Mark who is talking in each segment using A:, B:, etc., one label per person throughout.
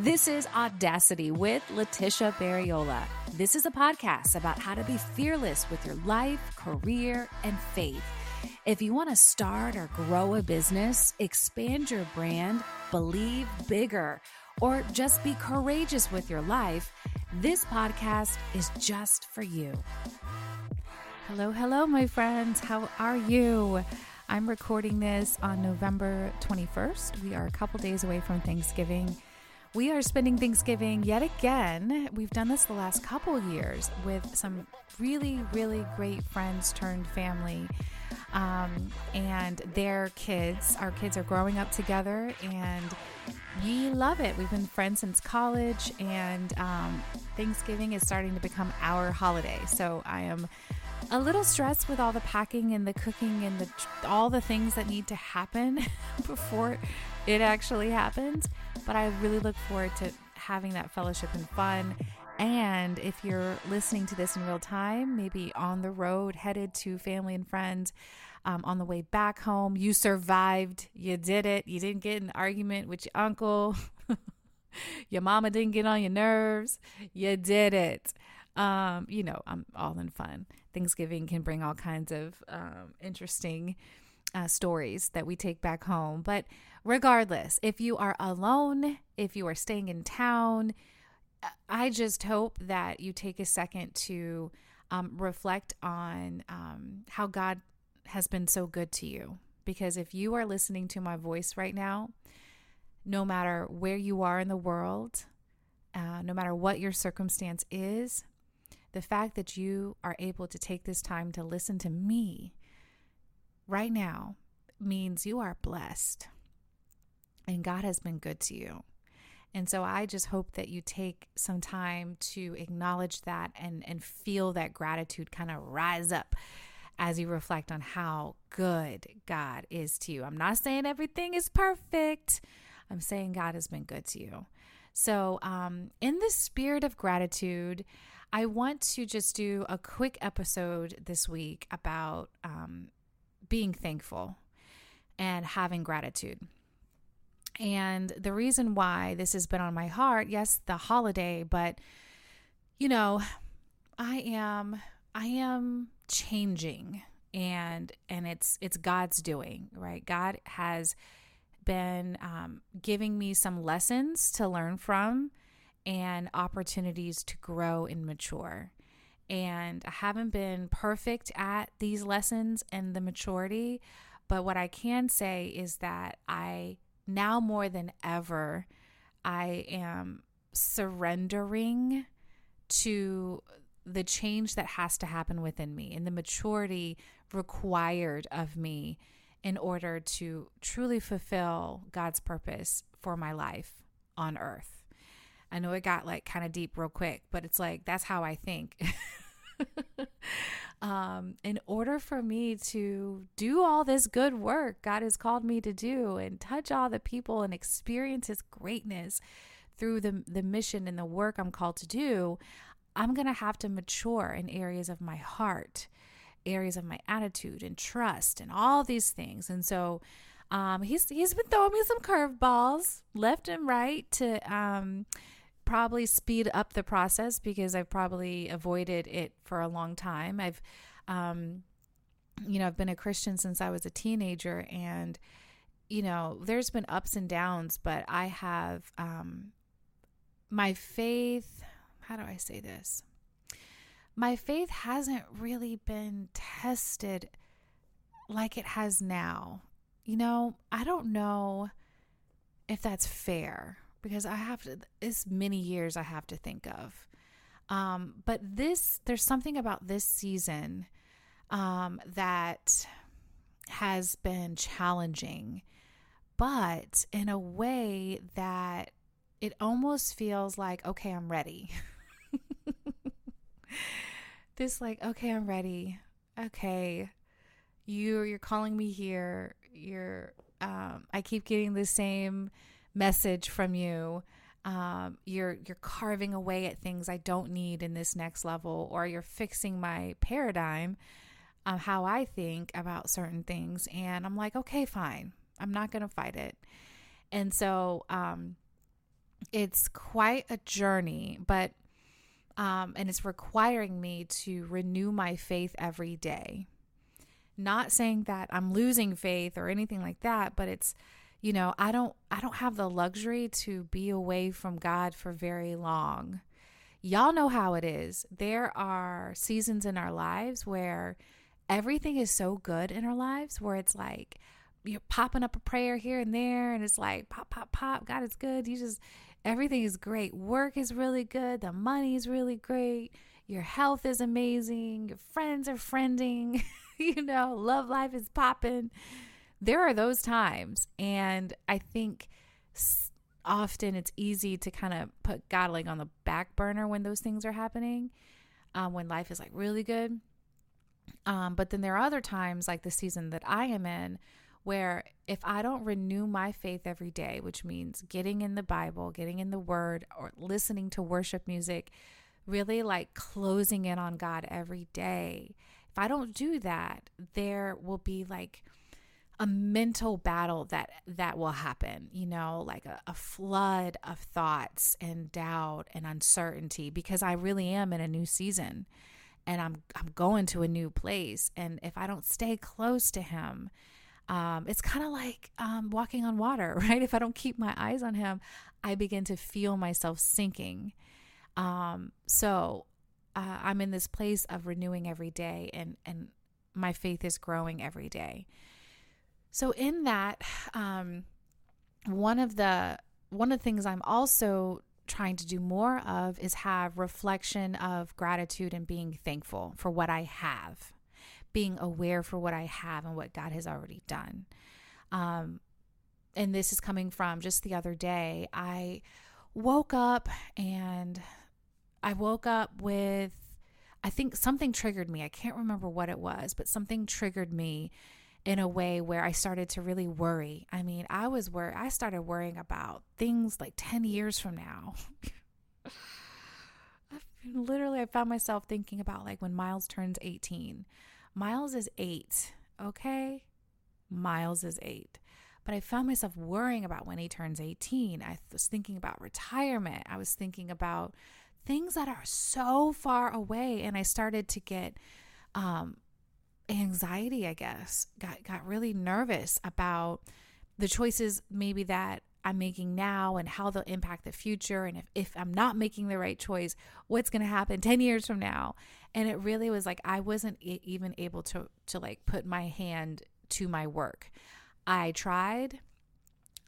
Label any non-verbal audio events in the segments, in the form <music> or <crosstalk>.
A: This is Audacity with Letisha Bereola. This is a podcast about how to be fearless with your life, career, and faith. If you want to start or grow a business, expand your brand, believe bigger, or just be courageous with your life, this podcast is just for you. Hello, hello, my friends. How are you? I'm recording this on November 21st. We are a couple days away from Thanksgiving. We are spending Thanksgiving yet again. We've done this the last couple years with some really, really great friends turned family um, and their kids. Our kids are growing up together and we love it. We've been friends since college, and um, Thanksgiving is starting to become our holiday. So I am a little stressed with all the packing and the cooking and the all the things that need to happen <laughs> before it actually happens. But I really look forward to having that fellowship and fun. And if you're listening to this in real time, maybe on the road, headed to family and friends, um, on the way back home, you survived, you did it, you didn't get an argument with your uncle, <laughs> your mama didn't get on your nerves, you did it. Um, you know, I'm all in fun. Thanksgiving can bring all kinds of um, interesting uh, stories that we take back home. But regardless, if you are alone, if you are staying in town, I just hope that you take a second to um, reflect on um, how God has been so good to you. Because if you are listening to my voice right now, no matter where you are in the world, uh, no matter what your circumstance is, the fact that you are able to take this time to listen to me right now means you are blessed and God has been good to you. And so I just hope that you take some time to acknowledge that and, and feel that gratitude kind of rise up as you reflect on how good God is to you. I'm not saying everything is perfect, I'm saying God has been good to you. So, um, in the spirit of gratitude, I want to just do a quick episode this week about um, being thankful and having gratitude. And the reason why this has been on my heart, yes, the holiday, but you know, I am I am changing and and it's it's God's doing, right? God has been um, giving me some lessons to learn from and opportunities to grow and mature. And I haven't been perfect at these lessons and the maturity, but what I can say is that I now more than ever, I am surrendering to the change that has to happen within me and the maturity required of me in order to truly fulfill God's purpose for my life on earth. I know it got like kind of deep real quick, but it's like that's how I think. <laughs> um, in order for me to do all this good work God has called me to do and touch all the people and experience His greatness through the, the mission and the work I'm called to do, I'm going to have to mature in areas of my heart, areas of my attitude and trust and all these things. And so, um, he's he's been throwing me some curveballs left and right to um, probably speed up the process because I've probably avoided it for a long time. I've, um, you know, I've been a Christian since I was a teenager, and you know, there's been ups and downs, but I have um, my faith. How do I say this? My faith hasn't really been tested like it has now. You know, I don't know if that's fair because I have to, it's many years I have to think of. Um, but this, there's something about this season um, that has been challenging, but in a way that it almost feels like, okay, I'm ready. <laughs> this, like, okay, I'm ready. Okay, you you're calling me here. You're, um, I keep getting the same message from you. Um, you're you're carving away at things I don't need in this next level, or you're fixing my paradigm of how I think about certain things. And I'm like, okay, fine. I'm not gonna fight it. And so um, it's quite a journey, but um, and it's requiring me to renew my faith every day. Not saying that I'm losing faith or anything like that, but it's you know, I don't I don't have the luxury to be away from God for very long. Y'all know how it is. There are seasons in our lives where everything is so good in our lives where it's like you're popping up a prayer here and there and it's like pop pop pop god is good. You just everything is great. Work is really good. The money is really great. Your health is amazing. Your friends are friending. <laughs> You know love life is popping there are those times and i think often it's easy to kind of put god like on the back burner when those things are happening um, when life is like really good. Um, but then there are other times, like the season that I am in, where if I don't renew my faith every day, which means getting in the Bible, getting in the Word, or listening to worship music, really like closing in on God every day, if I don't do that, there will be like a mental battle that that will happen you know like a, a, flood of thoughts and doubt and uncertainty because i really am in a new season and I'm I'm going to a new place. And if I don't stay close to him, um, it's kind of like um, walking on water, <laughs> right? If I don't keep my eyes on him, I begin to feel myself sinking. Um, so uh, I'm in this place of renewing every day, and and my faith is growing every day. So in that, um, one of the one of the things I'm also trying to do more of is have reflection of gratitude and being thankful for what I have, being aware for what I have and what God has already done. Um, and this is coming from just the other day. I woke up and I woke up with, I think something triggered me. I can't remember what it was, but something triggered me in a way where I started to really worry. I mean, I was where I started worrying about things like 10 years from now. <laughs> literally I found myself thinking about like when Miles turns 18. Miles is 8, okay? Miles is 8. But I found myself worrying about when he turns 18. I was thinking about retirement. I was thinking about things that are so far away and I started to get um anxiety, I guess. Got got really nervous about the choices maybe that I'm making now and how they'll impact the future and if, if I'm not making the right choice, what's going to happen <laughs> 10 years from now. And it really was like I wasn't even able to to like put my hand to my work. I tried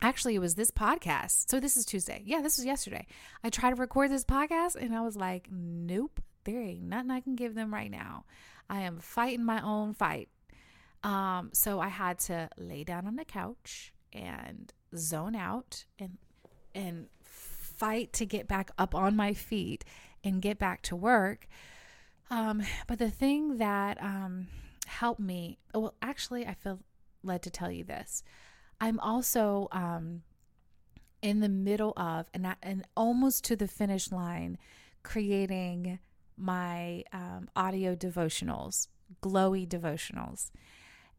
A: Actually, it was this podcast. So this is Tuesday. Yeah, this was yesterday. I tried to record this podcast and I was like, nope, there ain't nothing I can give them right now. I am fighting my own fight. Um, so I had to lay down on the couch and zone out and and fight to get back up on my feet and get back to work. Um, but the thing that um, helped me, well, actually, I feel led to tell you this. I'm also um, in the middle of and, and almost to the finish line creating my um, audio devotionals, glowy devotionals.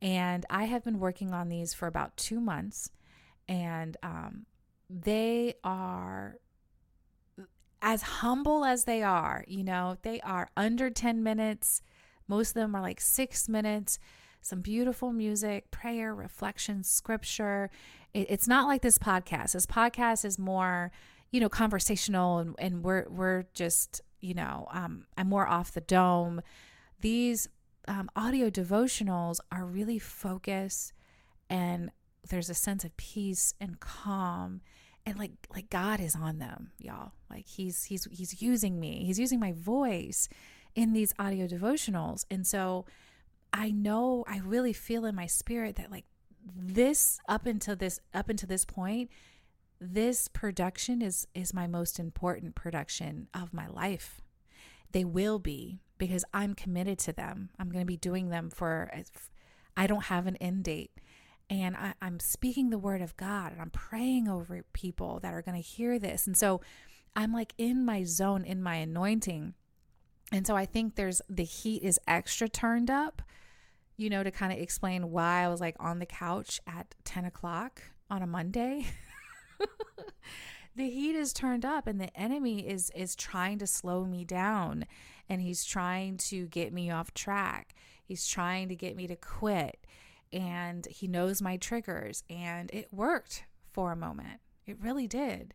A: And I have been working on these for about two months, and um, they are as humble as they are. You know, they are under 10 minutes. Most of them are like six minutes. Some beautiful music, prayer, reflection, scripture. It, it's not like this podcast. This podcast is more, you know, conversational, and, and we're we're just you know, um, I'm more off the dome. These um, audio devotionals are really focused and there's a sense of peace and calm and like like God is on them, y'all. Like he's he's he's using me. He's using my voice in these audio devotionals. And so I know I really feel in my spirit that like this up until this up until this point this production is is my most important production of my life. They will be because I'm committed to them. I'm going to be doing them for I don't have an end date. And I, I'm speaking the word of God and I'm praying over people that are going to hear this. And so I'm like in my zone, in my anointing. And so I think there's the heat is extra turned up, you know, to kind of explain why I was like on the couch at 10 o'clock on a Monday. <laughs> <laughs> the heat is turned up and the enemy is is trying to slow me down and he's trying to get me off track. He's trying to get me to quit and he knows my triggers and it worked for a moment. It really did.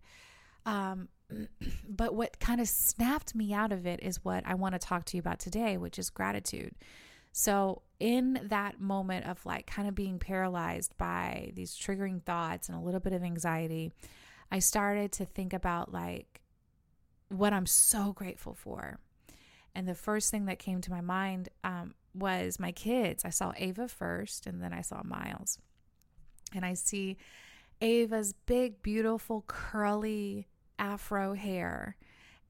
A: Um, <clears throat> but what kind of snapped me out of it is what I want to talk to you about today, which is gratitude. So, in that moment of like kind of being paralyzed by these triggering thoughts and a little bit of anxiety, I started to think about like what I'm so grateful for. And the first thing that came to my mind um, was my kids. I saw Ava first, and then I saw Miles. And I see Ava's big, beautiful, curly afro hair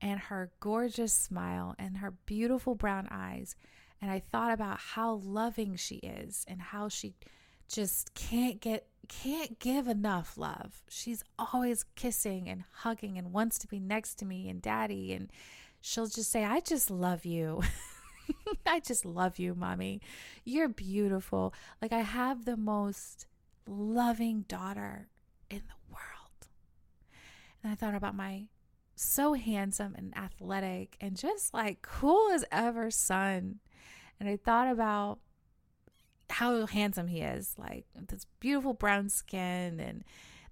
A: and her gorgeous smile and her beautiful brown eyes. And I thought about how loving she is and how she just can't get can't give enough love. She's always kissing and hugging and wants to be next to me and daddy and she'll just say I just love you. <laughs> I just love you, mommy. You're beautiful. Like I have the most loving daughter in the world. And I thought about my so handsome and athletic and just like cool as ever son. And I thought about how handsome he is like this beautiful brown skin and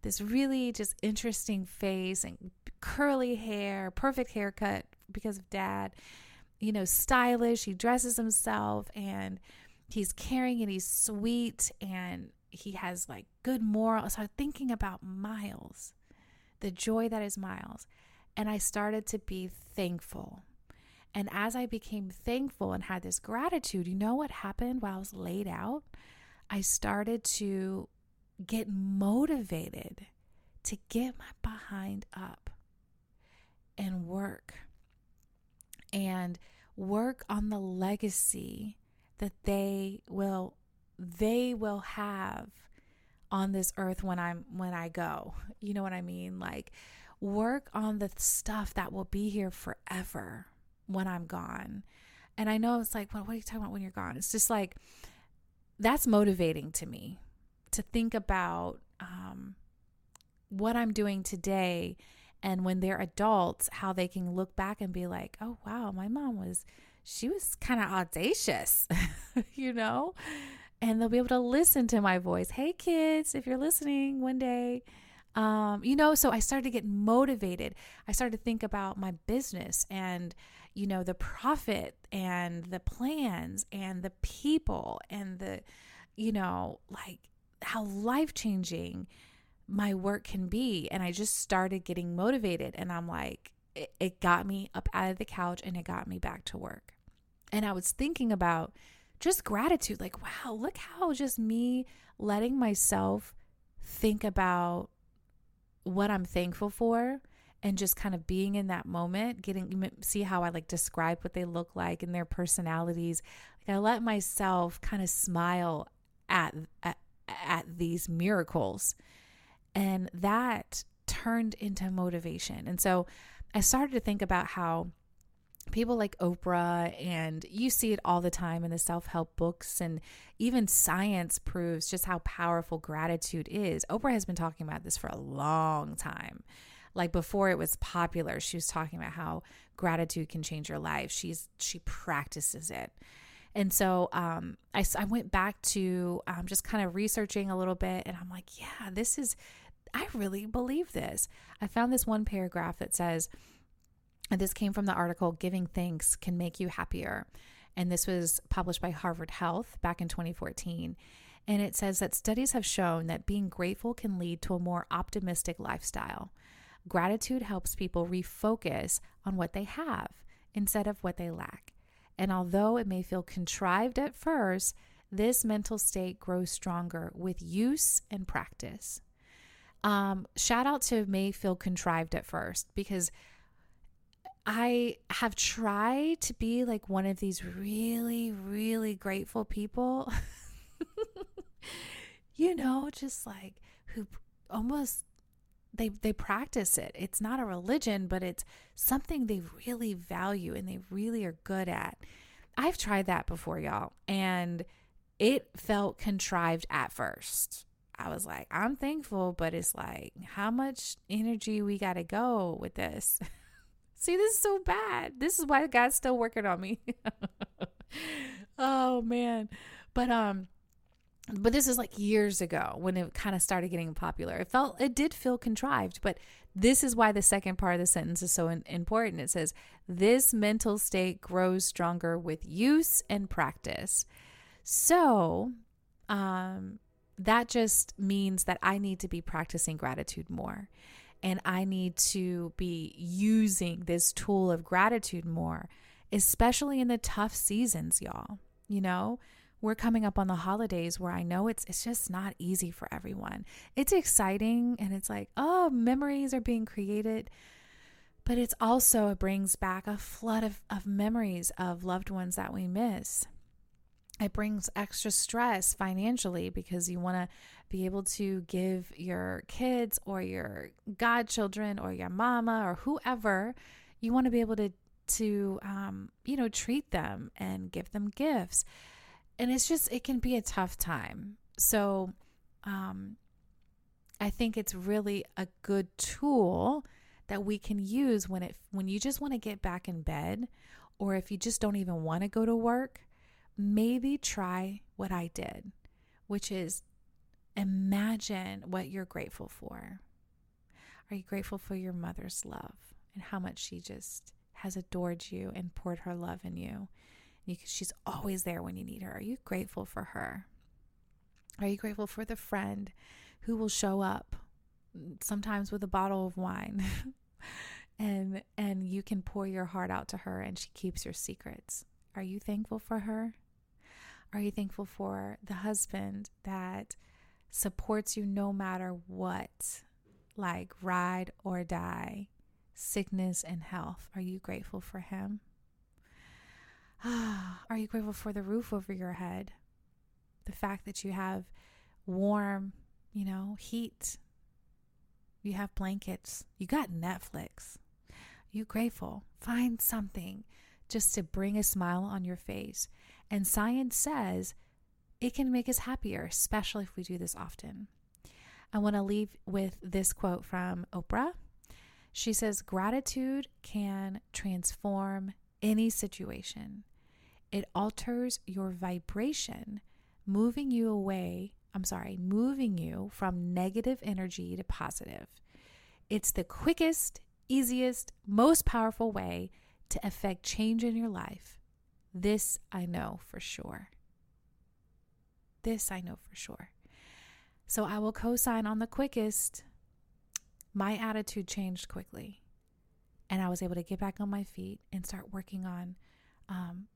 A: this really just interesting face and curly hair, perfect haircut because of dad. You know, stylish. He dresses himself and he's caring and he's sweet and he has like good morals. So I'm thinking about Miles, the joy that is Miles. And I started to be thankful. And as I became thankful and had this gratitude, you know what happened while I was laid out? I started to get motivated to get my behind up and work and work on the legacy that they will they will have on this earth when I'm when I go. You know what I mean? Like work on the stuff that will be here forever when I'm gone. And I know it's like, well, what are you talking about when you're gone? It's just like that's motivating to me to think about um, what I'm doing today and when they're adults, how they can look back and be like, oh, wow, my mom was, she was kind of audacious, <laughs> you know? And they'll be able to listen to my voice. Hey, kids, if you're listening one day, um, you know, so I started to get motivated. I started to think about my business and, you know, the profit and the plans and the people and the, you know, like how life changing my work can be. And I just started getting motivated. And I'm like, it, it got me up out of the couch and it got me back to work. And I was thinking about just gratitude like, wow, look how just me letting myself think about what I'm thankful for and just kind of being in that moment, getting see how I like describe what they look like and their personalities. Like I let myself kind of smile at at, at these miracles and that turned into motivation. And so I started to think about how people like Oprah, and you see it all the time in the self help books, and even science proves just how powerful gratitude is. Oprah has been talking about this for a long time. Like before it was popular, she was talking about how gratitude can change your life. She's she practices it. And so um, I, I went back to um, just kind of researching a little bit, and I'm like, yeah, this is I really believe this. I found this one paragraph that says, and this came from the article Giving Thanks Can Make You Happier. And this was published by Harvard Health back in 2014. And it says that studies have shown that being grateful can lead to a more optimistic lifestyle. Gratitude helps people refocus on what they have instead of what they lack. And although it may feel contrived at first, this mental state grows stronger with use and practice. Um, shout out to may feel contrived at first because I have tried to be like one of these really, really grateful people. <laughs> you know, just like who almost they they practice it. It's not a religion, but it's something they really value and they really are good at. I've tried that before, y'all, and it felt contrived at first. I was like, I'm thankful, but it's like, how much energy we got to go with this? <laughs> See, this is so bad. This is why God's still working on me. <laughs> oh man. But um but this is like years ago when it kind of started getting popular. It felt it did feel contrived, but this is why the second part of the sentence is so important. It says, "This mental state grows stronger with use and practice." So, um that just means that I need to be practicing gratitude more. And I need to be using this tool of gratitude more, especially in the tough seasons, y'all. You know, we're coming up on the holidays where I know it's it's just not easy for everyone. It's exciting and it's like, oh, memories are being created. But it's also it brings back a flood of, of memories of loved ones that we miss. It brings extra stress financially because you want to be able to give your kids or your godchildren or your mama or whoever you want to be able to to um, you know treat them and give them gifts and it's just it can be a tough time. So um, i think it's really a good tool that we can use when it when you just want to get back in bed or if you just don't even want to go to work maybe try what i did which is imagine what you're grateful for. Are you grateful for your mother's love and how much she just has adored you and poured her love in you you, she's always there when you need her. Are you grateful for her? Are you grateful for the friend who will show up mm, sometimes with a bottle of wine <laughs> and and you can pour your heart out to her and she keeps your secrets? Are you thankful for her? Are you thankful for the husband that supports you no matter what, like ride or die, sickness and health? Are you grateful for him? <sighs> Are you grateful for the roof over your head? The fact that you have warm, you know, heat. You have blankets. You got Netflix. Are you grateful? Find something just to bring a smile on your face. And science says it can make us happier, especially if we do this often. I want to leave with this quote from Oprah. She says, Gratitude can transform any situation it alters your vibration, moving you away. I'm sorry, moving you from negative energy to positive. It's the quickest, easiest, most powerful way to affect change in your life. This I know for sure. This I know for sure. So I will co sign on the quickest. My attitude changed quickly, and I was able to get back on my feet and start working on um,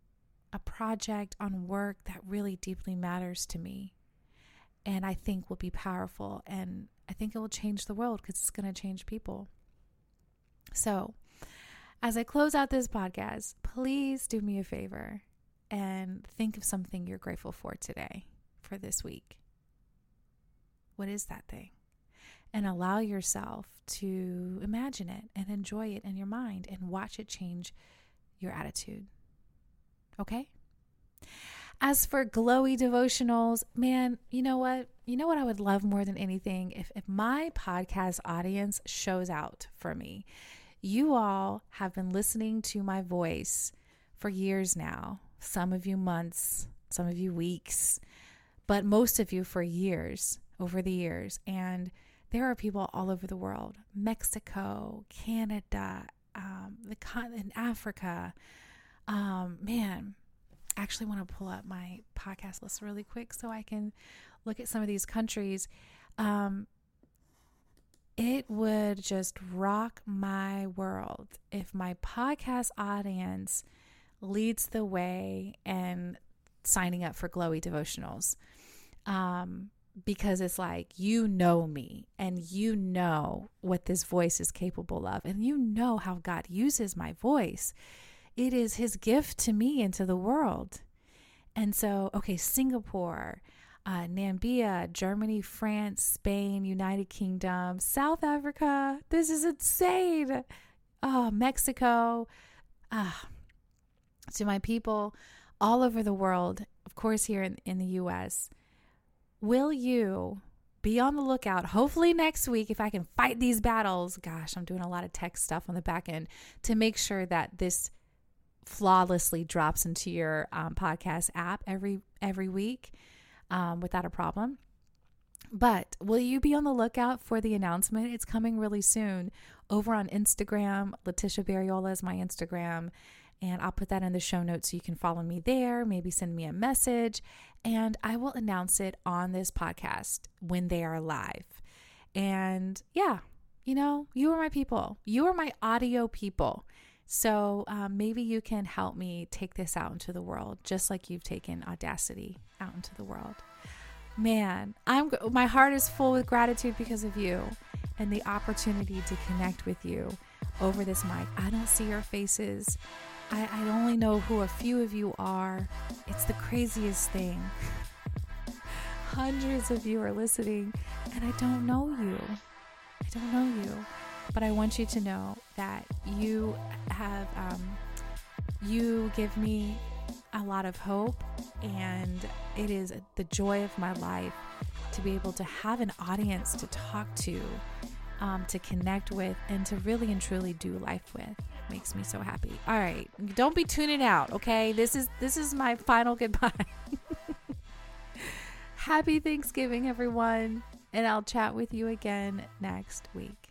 A: a project on work that really deeply matters to me and I think will be powerful and I think it will change the world because it's going to change people. So, as I close out this podcast, please do me a favor and think of something you're grateful for today, for this week. What is that thing? And allow yourself to imagine it and enjoy it in your mind and watch it change your attitude. Okay? As for glowy devotionals, man, you know what? You know what I would love more than anything? If, if my podcast audience shows out for me. You all have been listening to my voice for years now, some of you months, some of you weeks, but most of you for years, over the years. And there are people all over the world Mexico, Canada, um, the continent, Africa. Um, man, I actually want to pull up my podcast list really quick so I can look at some of these countries. Um, it would just rock my world if my podcast audience leads the way and signing up for glowy devotionals. Um, because it's like you know me and you know what this voice is capable of, and you know how God uses my voice it is his gift to me and to the world. And so, okay, Singapore, uh, Namibia, Germany, France, Spain, United Kingdom, South Africa. This is insane. Oh, Mexico. Ah, to my people all over the world, of course, here in, in the US, will you be on the lookout. Hopefully, next week, if I can fight these battles, gosh, I'm doing a lot of tech stuff on the back end to make sure that this flawlessly drops into your um, podcast app every every week um, without a problem. But will you be on the lookout for the announcement? It's coming really soon over on Instagram. Letisha Bereola is my Instagram. And I'll put that in the show notes so you can follow me there, maybe send me a message, and I will announce it on this podcast when they are live. And yeah, you know, you are my people. You are my audio people. So um, maybe you can help me take this out into the world, just like you've taken Audacity out into the world. Man, I'm my heart is full with gratitude because of you and the opportunity to connect with you over this mic. I don't see your faces. I, I only know who a few of you are. It's the craziest thing. <laughs> Hundreds of you are listening, and I don't know you. I don't know you. But I want you to know that you have, um, you give me a lot of hope, and it is the joy of my life to be able to have an audience to talk to, um, to connect with, and to really and truly do life with. Makes me so happy. All right, don't be tuning out, okay? This is this is my final <laughs> goodbye. Happy Thanksgiving, everyone, and I'll chat with you again next week.